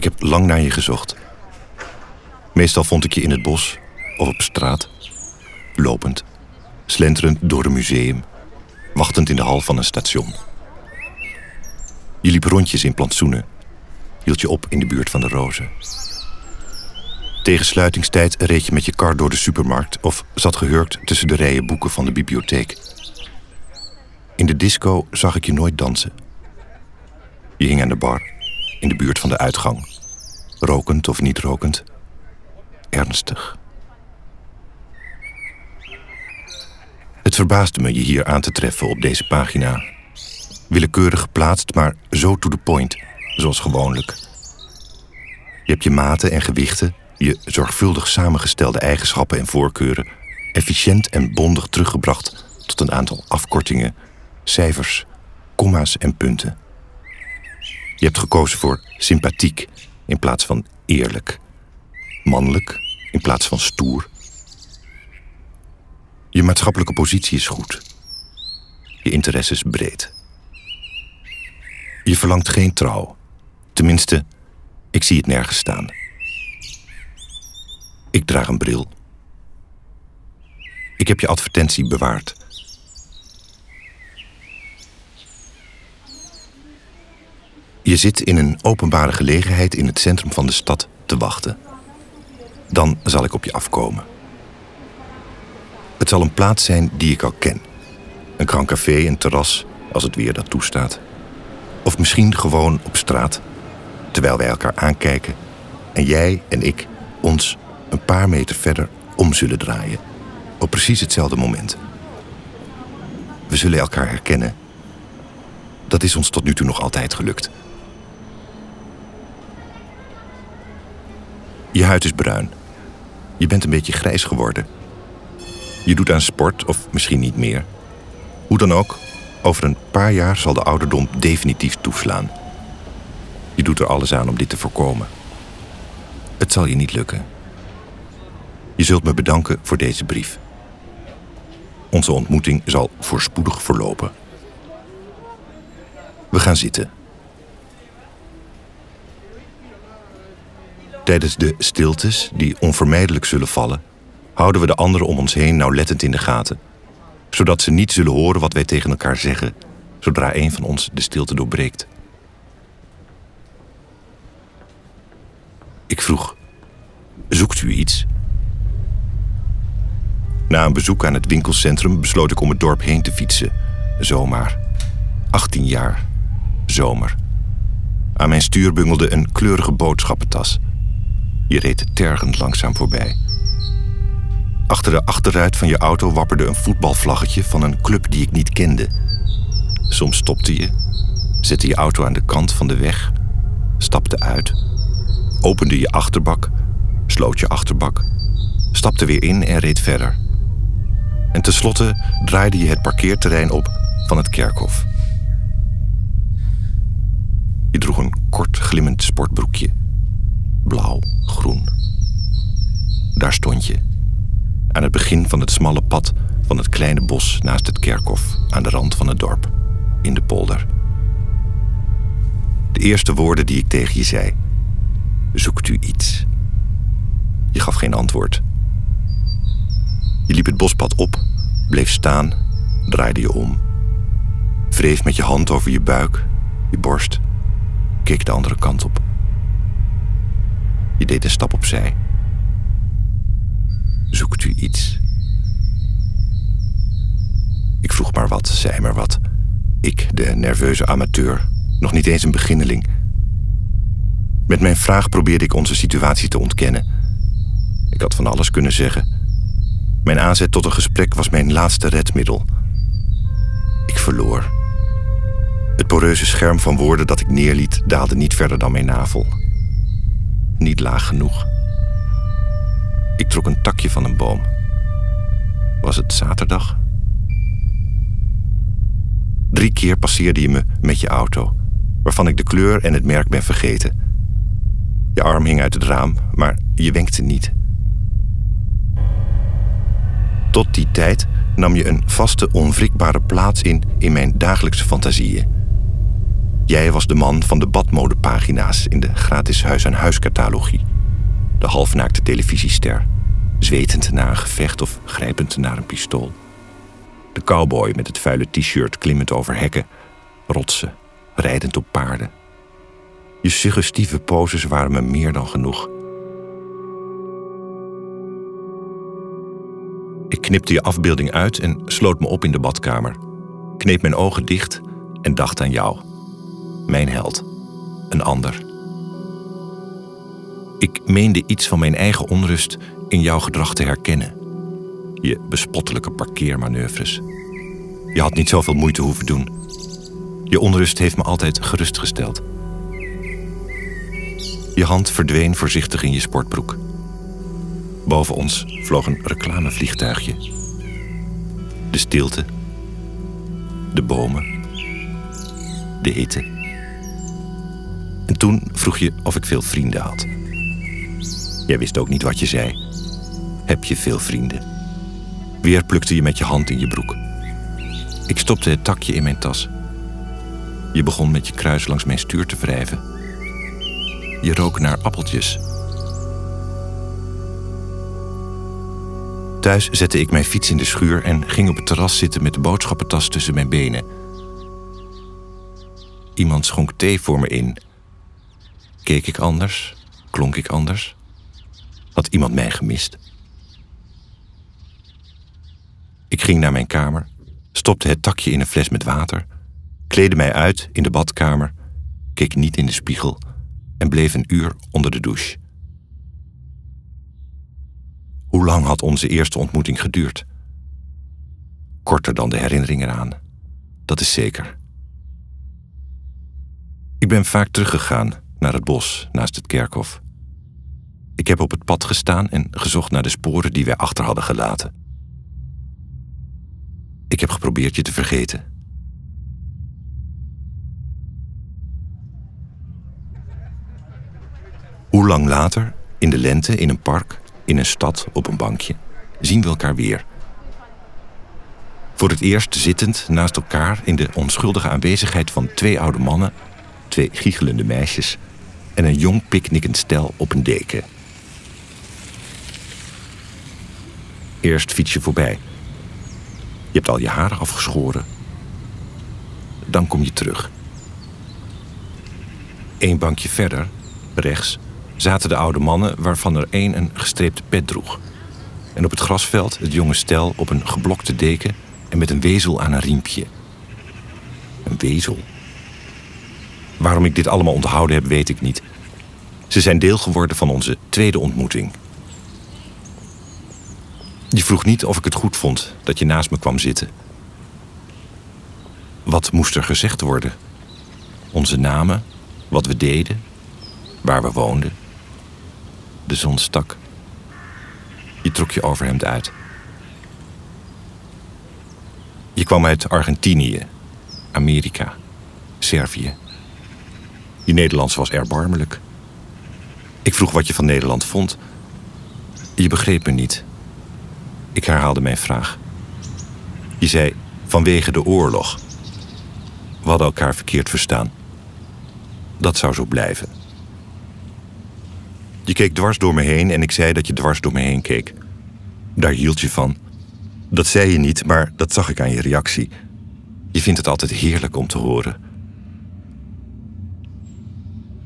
Ik heb lang naar je gezocht. Meestal vond ik je in het bos of op straat, lopend, slenterend door een museum, wachtend in de hal van een station. Je liep rondjes in plantsoenen, hield je op in de buurt van de rozen. Tegen sluitingstijd reed je met je kar door de supermarkt of zat gehurkt tussen de rijen boeken van de bibliotheek. In de disco zag ik je nooit dansen. Je hing aan de bar, in de buurt van de uitgang. Rokend of niet rokend. Ernstig. Het verbaasde me je hier aan te treffen op deze pagina. Willekeurig geplaatst, maar zo to the point, zoals gewoonlijk. Je hebt je maten en gewichten, je zorgvuldig samengestelde eigenschappen en voorkeuren, efficiënt en bondig teruggebracht tot een aantal afkortingen, cijfers, komma's en punten. Je hebt gekozen voor sympathiek in plaats van eerlijk, mannelijk in plaats van stoer. Je maatschappelijke positie is goed. Je interesse is breed. Je verlangt geen trouw. Tenminste, ik zie het nergens staan. Ik draag een bril. Ik heb je advertentie bewaard. Je zit in een openbare gelegenheid in het centrum van de stad te wachten. Dan zal ik op je afkomen. Het zal een plaats zijn die ik al ken. Een grand café, een terras, als het weer dat toestaat. Of misschien gewoon op straat, terwijl wij elkaar aankijken en jij en ik ons een paar meter verder om zullen draaien. Op precies hetzelfde moment. We zullen elkaar herkennen. Dat is ons tot nu toe nog altijd gelukt. Je huid is bruin. Je bent een beetje grijs geworden. Je doet aan sport, of misschien niet meer. Hoe dan ook, over een paar jaar zal de ouderdom definitief toeslaan. Je doet er alles aan om dit te voorkomen. Het zal je niet lukken. Je zult me bedanken voor deze brief. Onze ontmoeting zal voorspoedig verlopen. We gaan zitten. Tijdens de stiltes, die onvermijdelijk zullen vallen, houden we de anderen om ons heen nauwlettend in de gaten, zodat ze niet zullen horen wat wij tegen elkaar zeggen zodra een van ons de stilte doorbreekt. Ik vroeg: Zoekt u iets? Na een bezoek aan het winkelcentrum besloot ik om het dorp heen te fietsen. Zomaar. 18 jaar. Zomer. Aan mijn stuur bungelde een kleurige boodschappentas. Je reed tergend langzaam voorbij. Achter de achteruit van je auto wapperde een voetbalvlaggetje van een club die ik niet kende. Soms stopte je, zette je auto aan de kant van de weg, stapte uit, opende je achterbak, sloot je achterbak, stapte weer in en reed verder. En tenslotte draaide je het parkeerterrein op van het kerkhof. Je droeg een kort glimmend sportbroekje blauw, groen. Daar stond je, aan het begin van het smalle pad van het kleine bos naast het kerkhof aan de rand van het dorp, in de polder. De eerste woorden die ik tegen je zei: Zoekt u iets? Je gaf geen antwoord. Je liep het bospad op, bleef staan, draaide je om. Wreef met je hand over je buik, je borst, keek de andere kant op. Je deed een stap opzij. Zoekt u iets? Ik vroeg maar wat, zei maar wat. Ik, de nerveuze amateur, nog niet eens een beginneling. Met mijn vraag probeerde ik onze situatie te ontkennen. Ik had van alles kunnen zeggen. Mijn aanzet tot een gesprek was mijn laatste redmiddel. Ik verloor. Het poreuze scherm van woorden dat ik neerliet daalde niet verder dan mijn navel niet laag genoeg. Ik trok een takje van een boom. Was het zaterdag? Drie keer passeerde je me met je auto, waarvan ik de kleur en het merk ben vergeten. Je arm hing uit het raam, maar je wenkte niet. Tot die tijd nam je een vaste, onwrikbare plaats in in mijn dagelijkse fantasieën. Jij was de man van de badmodepagina's in de gratis huis-aan-huis-catalogie. De halfnaakte televisiester, zwetend na een gevecht of grijpend naar een pistool. De cowboy met het vuile t-shirt klimmend over hekken, rotsen, rijdend op paarden. Je suggestieve poses waren me meer dan genoeg. Ik knipte je afbeelding uit en sloot me op in de badkamer. Kneep mijn ogen dicht en dacht aan jou. Mijn held. Een ander. Ik meende iets van mijn eigen onrust in jouw gedrag te herkennen. Je bespottelijke parkeermanoeuvres. Je had niet zoveel moeite hoeven doen. Je onrust heeft me altijd gerustgesteld. Je hand verdween voorzichtig in je sportbroek. Boven ons vloog een reclamevliegtuigje. De stilte. De bomen. De hitte. En toen vroeg je of ik veel vrienden had. Jij wist ook niet wat je zei. Heb je veel vrienden? Weer plukte je met je hand in je broek. Ik stopte het takje in mijn tas. Je begon met je kruis langs mijn stuur te wrijven. Je rook naar appeltjes. Thuis zette ik mijn fiets in de schuur en ging op het terras zitten met de boodschappentas tussen mijn benen. Iemand schonk thee voor me in. Keek ik anders? Klonk ik anders? Had iemand mij gemist? Ik ging naar mijn kamer, stopte het takje in een fles met water, kleedde mij uit in de badkamer, keek niet in de spiegel en bleef een uur onder de douche. Hoe lang had onze eerste ontmoeting geduurd? Korter dan de herinnering eraan, dat is zeker. Ik ben vaak teruggegaan naar het bos naast het kerkhof. Ik heb op het pad gestaan en gezocht naar de sporen die wij achter hadden gelaten. Ik heb geprobeerd je te vergeten. Hoe lang later, in de lente, in een park, in een stad, op een bankje, zien we elkaar weer. Voor het eerst zittend naast elkaar in de onschuldige aanwezigheid van twee oude mannen, twee giechelende meisjes en een jong picknickend stel op een deken. Eerst fiets je voorbij. Je hebt al je haren afgeschoren. Dan kom je terug. Eén bankje verder, rechts, zaten de oude mannen waarvan er één een gestreepte pet droeg. En op het grasveld het jonge stel op een geblokte deken en met een wezel aan een riempje. Een wezel? Waarom ik dit allemaal onthouden heb, weet ik niet. Ze zijn deel geworden van onze tweede ontmoeting. Je vroeg niet of ik het goed vond dat je naast me kwam zitten. Wat moest er gezegd worden? Onze namen, wat we deden, waar we woonden. De zon stak. Je trok je overhemd uit. Je kwam uit Argentinië, Amerika, Servië. Je Nederlands was erbarmelijk. Ik vroeg wat je van Nederland vond. Je begreep me niet. Ik herhaalde mijn vraag. Je zei vanwege de oorlog. We hadden elkaar verkeerd verstaan. Dat zou zo blijven. Je keek dwars door me heen en ik zei dat je dwars door me heen keek. Daar hield je van. Dat zei je niet, maar dat zag ik aan je reactie. Je vindt het altijd heerlijk om te horen.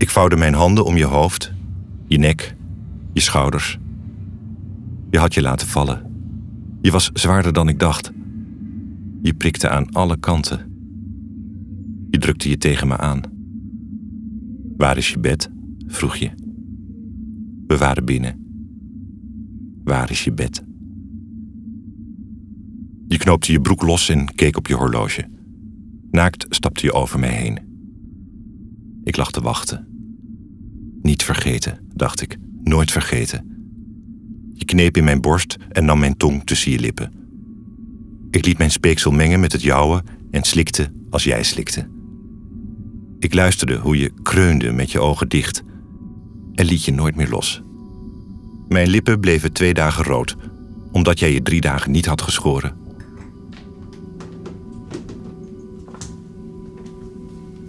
Ik vouwde mijn handen om je hoofd, je nek, je schouders. Je had je laten vallen. Je was zwaarder dan ik dacht. Je prikte aan alle kanten. Je drukte je tegen me aan. Waar is je bed? vroeg je. We waren binnen. Waar is je bed? Je knoopte je broek los en keek op je horloge. Naakt stapte je over mij heen. Ik lag te wachten. Niet vergeten, dacht ik, nooit vergeten. Je kneep in mijn borst en nam mijn tong tussen je lippen. Ik liet mijn speeksel mengen met het jouwe en slikte als jij slikte. Ik luisterde hoe je kreunde met je ogen dicht en liet je nooit meer los. Mijn lippen bleven twee dagen rood, omdat jij je drie dagen niet had geschoren.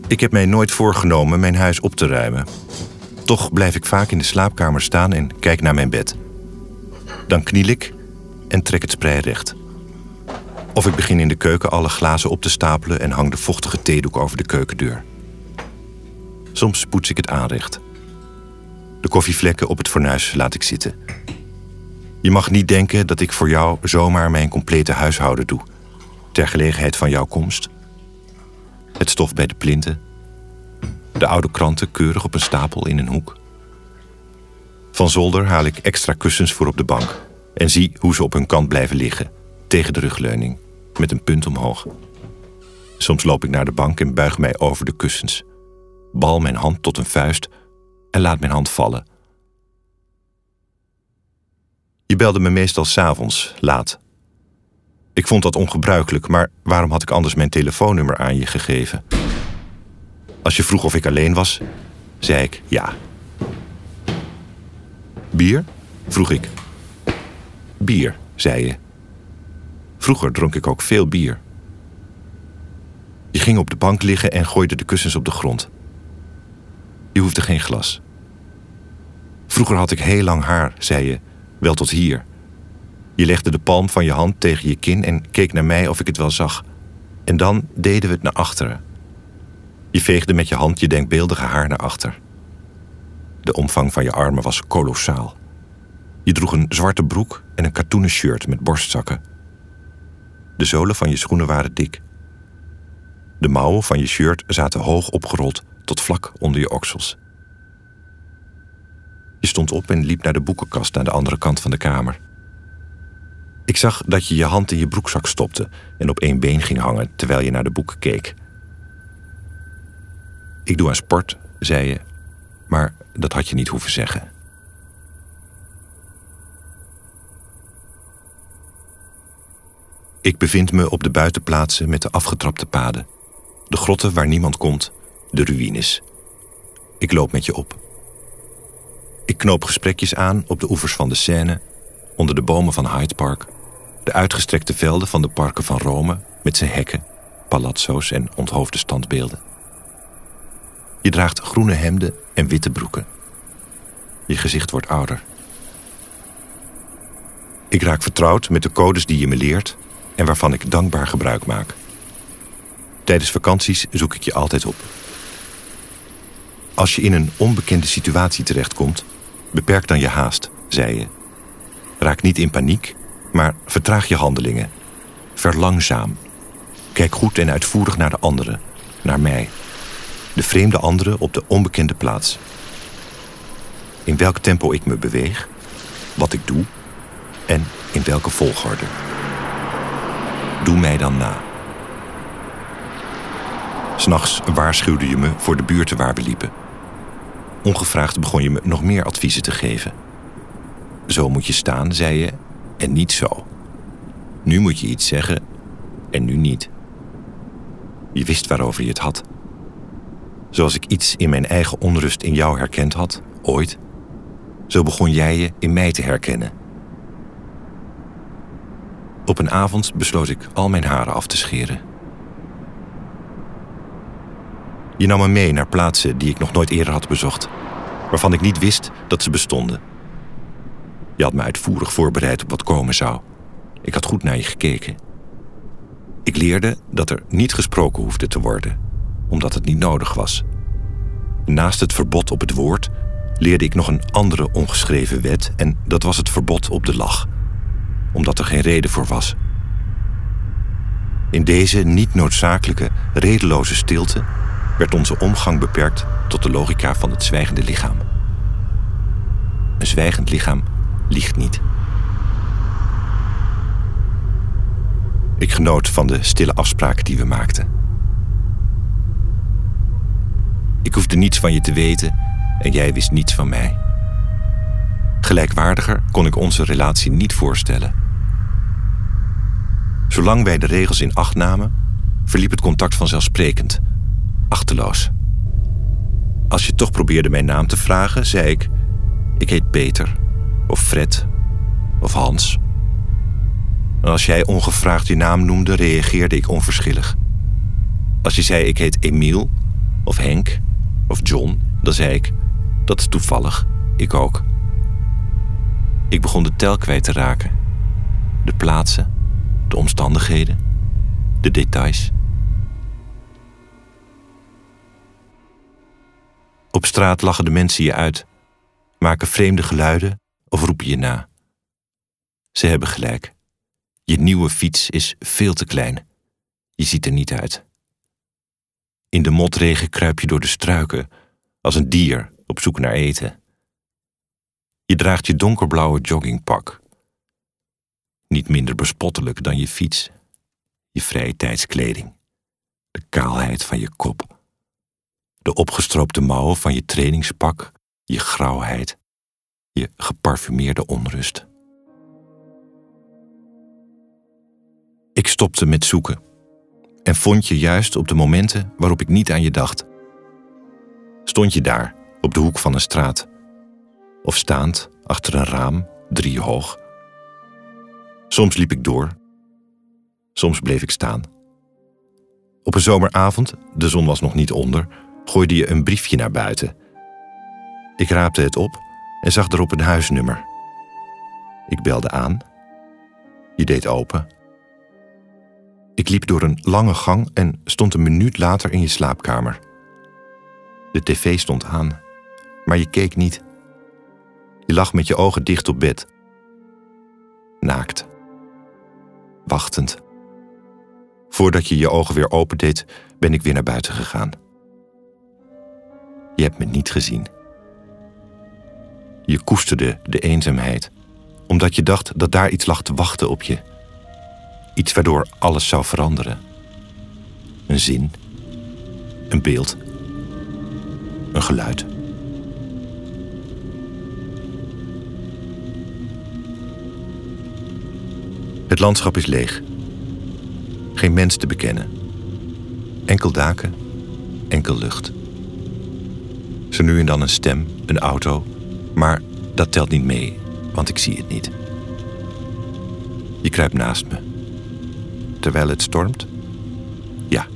Ik heb mij nooit voorgenomen mijn huis op te ruimen. Toch blijf ik vaak in de slaapkamer staan en kijk naar mijn bed. Dan kniel ik en trek het sprei recht. Of ik begin in de keuken alle glazen op te stapelen en hang de vochtige theedoek over de keukendeur. Soms poets ik het aanrecht. De koffievlekken op het fornuis laat ik zitten. Je mag niet denken dat ik voor jou zomaar mijn complete huishouden doe, ter gelegenheid van jouw komst. Het stof bij de plinten, de oude kranten keurig op een stapel in een hoek. Van zolder haal ik extra kussens voor op de bank en zie hoe ze op hun kant blijven liggen, tegen de rugleuning, met een punt omhoog. Soms loop ik naar de bank en buig mij over de kussens, bal mijn hand tot een vuist en laat mijn hand vallen. Je belde me meestal s'avonds, laat. Ik vond dat ongebruikelijk, maar waarom had ik anders mijn telefoonnummer aan je gegeven? Als je vroeg of ik alleen was, zei ik ja. Bier? vroeg ik. Bier, zei je. Vroeger dronk ik ook veel bier. Je ging op de bank liggen en gooide de kussens op de grond. Je hoefde geen glas. Vroeger had ik heel lang haar, zei je, wel tot hier. Je legde de palm van je hand tegen je kin en keek naar mij of ik het wel zag. En dan deden we het naar achteren. Je veegde met je hand je denkbeeldige haar naar achter. De omvang van je armen was kolossaal. Je droeg een zwarte broek en een katoenen shirt met borstzakken. De zolen van je schoenen waren dik. De mouwen van je shirt zaten hoog opgerold tot vlak onder je oksels. Je stond op en liep naar de boekenkast aan de andere kant van de kamer. Ik zag dat je je hand in je broekzak stopte en op één been ging hangen terwijl je naar de boeken keek. Ik doe aan sport, zei je, maar dat had je niet hoeven zeggen. Ik bevind me op de buitenplaatsen met de afgetrapte paden. De grotten waar niemand komt, de ruïnes. Ik loop met je op. Ik knoop gesprekjes aan op de oevers van de Seine, onder de bomen van Hyde Park, de uitgestrekte velden van de parken van Rome met zijn hekken, palazzo's en onthoofde standbeelden. Je draagt groene hemden en witte broeken. Je gezicht wordt ouder. Ik raak vertrouwd met de codes die je me leert en waarvan ik dankbaar gebruik maak. Tijdens vakanties zoek ik je altijd op. Als je in een onbekende situatie terechtkomt, beperk dan je haast, zei je. Raak niet in paniek, maar vertraag je handelingen. Verlangzaam. Kijk goed en uitvoerig naar de anderen, naar mij. De vreemde anderen op de onbekende plaats. In welk tempo ik me beweeg, wat ik doe en in welke volgorde. Doe mij dan na. S'nachts waarschuwde je me voor de buurten waar we liepen. Ongevraagd begon je me nog meer adviezen te geven. Zo moet je staan, zei je, en niet zo. Nu moet je iets zeggen en nu niet. Je wist waarover je het had. Zoals ik iets in mijn eigen onrust in jou herkend had, ooit, zo begon jij je in mij te herkennen. Op een avond besloot ik al mijn haren af te scheren. Je nam me mee naar plaatsen die ik nog nooit eerder had bezocht, waarvan ik niet wist dat ze bestonden. Je had me uitvoerig voorbereid op wat komen zou. Ik had goed naar je gekeken. Ik leerde dat er niet gesproken hoefde te worden, omdat het niet nodig was. Naast het verbod op het woord leerde ik nog een andere ongeschreven wet en dat was het verbod op de lach, omdat er geen reden voor was. In deze niet noodzakelijke, redeloze stilte werd onze omgang beperkt tot de logica van het zwijgende lichaam. Een zwijgend lichaam liegt niet. Ik genoot van de stille afspraken die we maakten. Ik hoefde niets van je te weten en jij wist niets van mij. Gelijkwaardiger kon ik onze relatie niet voorstellen. Zolang wij de regels in acht namen, verliep het contact vanzelfsprekend achterloos. Als je toch probeerde mijn naam te vragen, zei ik: Ik heet Peter, of Fred, of Hans. En als jij ongevraagd je naam noemde, reageerde ik onverschillig. Als je zei: Ik heet Emiel, of Henk, of John, dan zei ik: Dat is toevallig, ik ook. Ik begon de tel kwijt te raken. De plaatsen, de omstandigheden, de details. Op straat lachen de mensen je uit, maken vreemde geluiden of roepen je na. Ze hebben gelijk. Je nieuwe fiets is veel te klein. Je ziet er niet uit. In de motregen kruip je door de struiken, als een dier op zoek naar eten. Je draagt je donkerblauwe joggingpak. Niet minder bespottelijk dan je fiets, je vrije tijdskleding, de kaalheid van je kop, de opgestroopte mouwen van je trainingspak, je grauwheid, je geparfumeerde onrust. Ik stopte met zoeken en vond je juist op de momenten waarop ik niet aan je dacht. Stond je daar, op de hoek van een straat, of staand achter een raam, drie hoog. Soms liep ik door, soms bleef ik staan. Op een zomeravond, de zon was nog niet onder, gooide je een briefje naar buiten. Ik raapte het op en zag erop een huisnummer. Ik belde aan. Je deed open ik liep door een lange gang en stond een minuut later in je slaapkamer. De tv stond aan, maar je keek niet. Je lag met je ogen dicht op bed. Naakt. Wachtend. Voordat je je ogen weer opendeed, ben ik weer naar buiten gegaan. Je hebt me niet gezien. Je koesterde de eenzaamheid, omdat je dacht dat daar iets lag te wachten op je. Iets waardoor alles zou veranderen. Een zin. Een beeld. Een geluid. Het landschap is leeg. Geen mens te bekennen. Enkel daken, enkel lucht. Zo nu en dan een stem, een auto, maar dat telt niet mee, want ik zie het niet. Je kruipt naast me terwijl het stormt? Ja.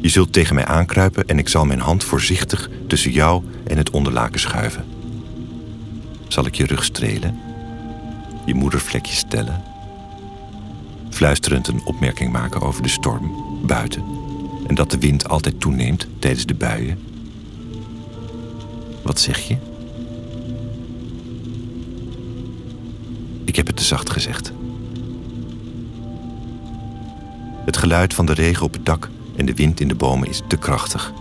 Je zult tegen mij aankruipen en ik zal mijn hand voorzichtig tussen jou en het onderlaken schuiven. Zal ik je rug strelen? Je moedervlekjes stellen? Fluisterend een opmerking maken over de storm buiten en dat de wind altijd toeneemt tijdens de buien? Wat zeg je? Ik heb het te zacht gezegd. Het geluid van de regen op het dak en de wind in de bomen is te krachtig.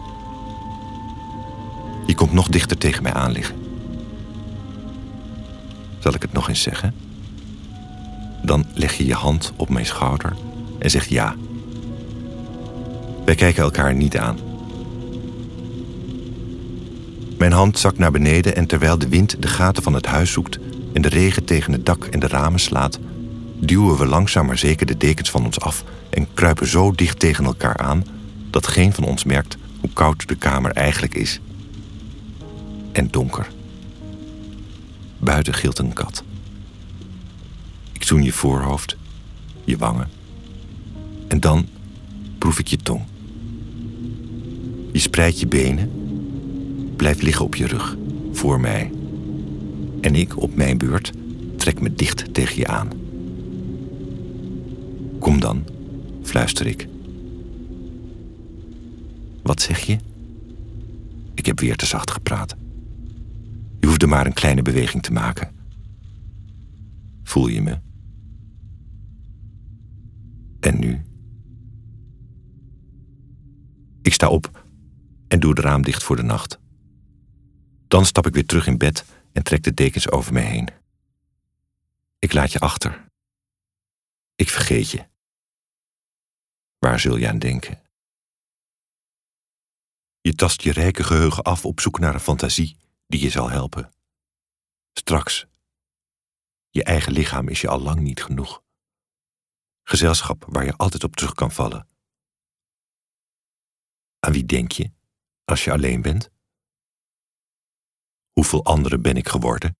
Je komt nog dichter tegen mij aan liggen. Zal ik het nog eens zeggen? Dan leg je je hand op mijn schouder en zegt ja. Wij kijken elkaar niet aan. Mijn hand zakt naar beneden en terwijl de wind de gaten van het huis zoekt en de regen tegen het dak en de ramen slaat, duwen we langzaam maar zeker de dekens van ons af en kruipen zo dicht tegen elkaar aan dat geen van ons merkt hoe koud de kamer eigenlijk is. En donker. Buiten gilt een kat. Ik zoen je voorhoofd, je wangen. En dan proef ik je tong. Je spreidt je benen, blijft liggen op je rug, voor mij. En ik op mijn beurt trek me dicht tegen je aan. Kom dan, fluister ik. Wat zeg je? Ik heb weer te zacht gepraat. Je hoefde maar een kleine beweging te maken. Voel je me? En nu? Ik sta op en doe het raam dicht voor de nacht. Dan stap ik weer terug in bed en trek de dekens over me heen. Ik laat je achter. Ik vergeet je. Waar zul je aan denken? Je tast je rijke geheugen af op zoek naar een fantasie die je zal helpen. Straks. Je eigen lichaam is je al lang niet genoeg. Gezelschap waar je altijd op terug kan vallen. Aan wie denk je als je alleen bent? Hoeveel anderen ben ik geworden?